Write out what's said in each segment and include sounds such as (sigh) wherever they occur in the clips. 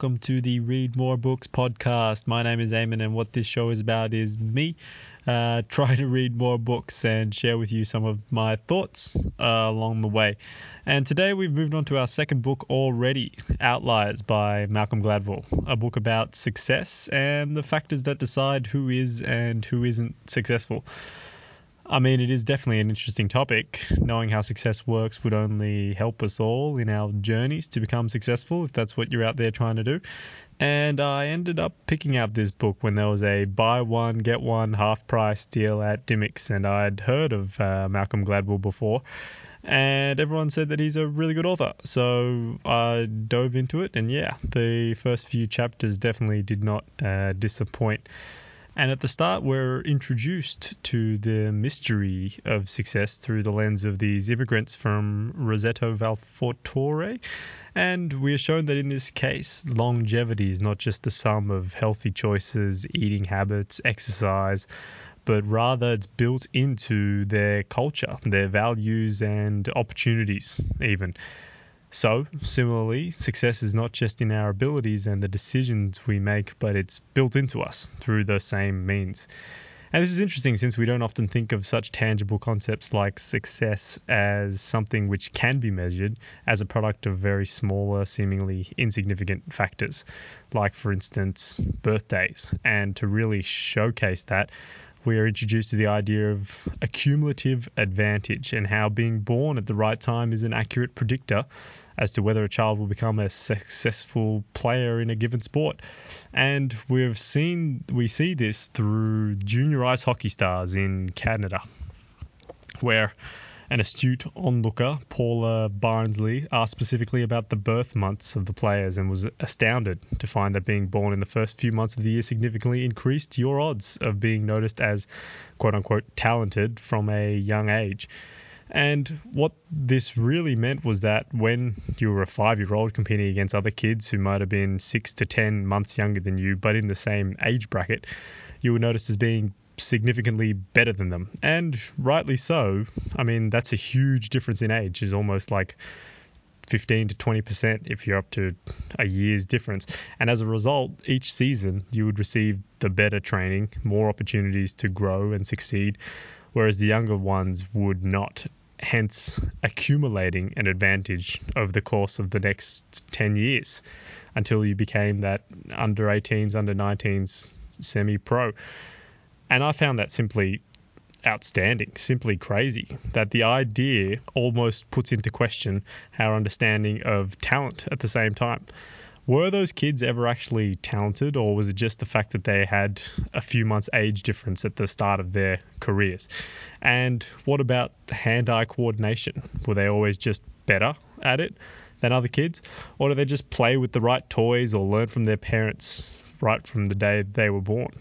welcome to the Read More Books podcast. My name is Eamon, and what this show is about is me uh, (laughs) trying to read more books and share with you some of my thoughts uh, along the way. And today we've moved on to our second book already Outliers by Malcolm Gladwell, a book about success and the factors that decide who is and who isn't successful. I mean, it is definitely an interesting topic. Knowing how success works would only help us all in our journeys to become successful, if that's what you're out there trying to do. And I ended up picking out this book when there was a buy one, get one half price deal at Dymocks, and I'd heard of uh, Malcolm Gladwell before. And everyone said that he's a really good author. So I dove into it, and yeah, the first few chapters definitely did not uh, disappoint. And at the start, we're introduced to the mystery of success through the lens of these immigrants from Roseto Valfortore. And we are shown that in this case, longevity is not just the sum of healthy choices, eating habits, exercise, but rather it's built into their culture, their values, and opportunities, even. So, similarly, success is not just in our abilities and the decisions we make, but it's built into us through those same means. And this is interesting since we don't often think of such tangible concepts like success as something which can be measured as a product of very smaller, seemingly insignificant factors, like, for instance, birthdays. And to really showcase that, we are introduced to the idea of accumulative advantage and how being born at the right time is an accurate predictor as to whether a child will become a successful player in a given sport. And we've seen we see this through junior ice hockey stars in Canada, where an astute onlooker, Paula Barnsley, asked specifically about the birth months of the players and was astounded to find that being born in the first few months of the year significantly increased your odds of being noticed as quote unquote talented from a young age. And what this really meant was that when you were a five year old competing against other kids who might have been six to 10 months younger than you, but in the same age bracket, you were noticed as being significantly better than them. And rightly so. I mean, that's a huge difference in age, is almost like 15 to 20% if you're up to a year's difference. And as a result, each season you would receive the better training, more opportunities to grow and succeed, whereas the younger ones would not hence accumulating an advantage over the course of the next 10 years until you became that under 18s, under 19s semi pro. And I found that simply outstanding, simply crazy. That the idea almost puts into question our understanding of talent at the same time were those kids ever actually talented, or was it just the fact that they had a few months' age difference at the start of their careers? And what about hand eye coordination? Were they always just better at it than other kids? Or did they just play with the right toys or learn from their parents right from the day they were born?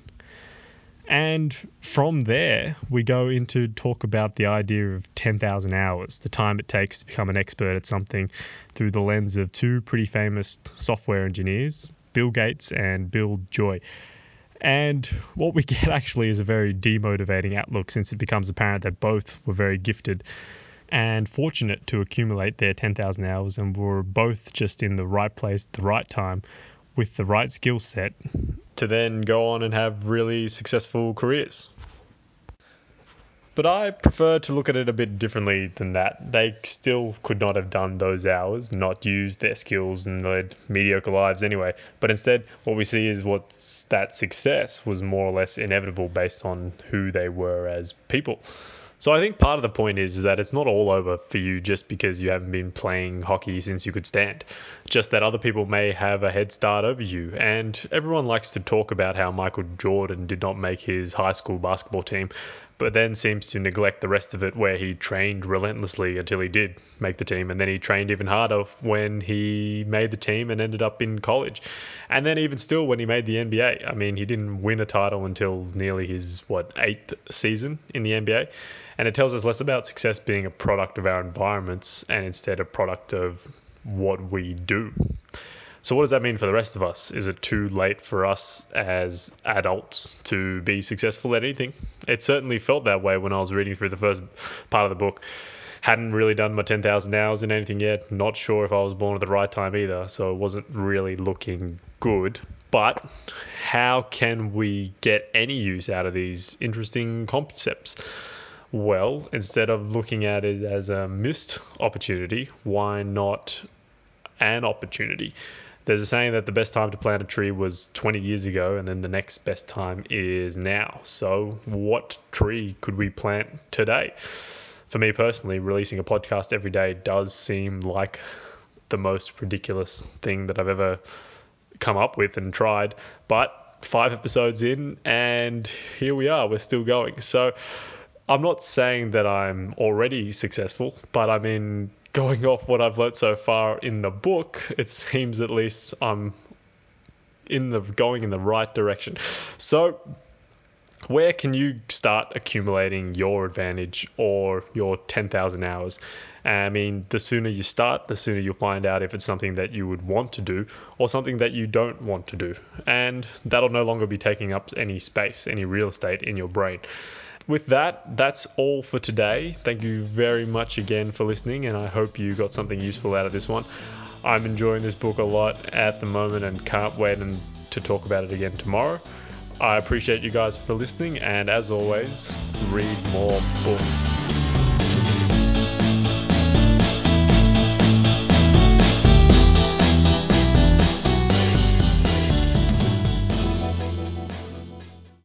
And from there, we go into talk about the idea of 10,000 hours, the time it takes to become an expert at something through the lens of two pretty famous software engineers, Bill Gates and Bill Joy. And what we (laughs) get actually is a very demotivating outlook since it becomes apparent that both were very gifted and fortunate to accumulate their 10,000 hours and were both just in the right place at the right time with the right skill set to then go on and have really successful careers. But I prefer to look at it a bit differently than that. They still could not have done those hours, not used their skills and led mediocre lives anyway. But instead, what we see is what that success was more or less inevitable based on who they were as people. So I think part of the point is that it's not all over for you just because you haven't been playing hockey since you could stand. Just that other people may have a head start over you. And everyone likes to talk about how Michael Jordan did not make his high school basketball team, but then seems to neglect the rest of it where he trained relentlessly until he did make the team. And then he trained even harder when he made the team and ended up in college. And then even still when he made the NBA I mean he didn't win a title until nearly his what eighth season in the NBA and it tells us less about success being a product of our environments and instead a product of what we do so, what does that mean for the rest of us? Is it too late for us as adults to be successful at anything? It certainly felt that way when I was reading through the first part of the book. Hadn't really done my 10,000 hours in anything yet. Not sure if I was born at the right time either, so it wasn't really looking good. But how can we get any use out of these interesting concepts? Well, instead of looking at it as a missed opportunity, why not an opportunity? There's a saying that the best time to plant a tree was 20 years ago, and then the next best time is now. So, what tree could we plant today? For me personally, releasing a podcast every day does seem like the most ridiculous thing that I've ever come up with and tried. But five episodes in, and here we are. We're still going. So, I'm not saying that I'm already successful, but I mean, going off what I've learned so far in the book, it seems at least I'm in the going in the right direction. So, where can you start accumulating your advantage or your 10,000 hours? I mean, the sooner you start, the sooner you'll find out if it's something that you would want to do or something that you don't want to do. And that'll no longer be taking up any space, any real estate in your brain with that, that's all for today. Thank you very much again for listening, and I hope you got something useful out of this one. I'm enjoying this book a lot at the moment and can't wait to talk about it again tomorrow. I appreciate you guys for listening, and as always, read more books.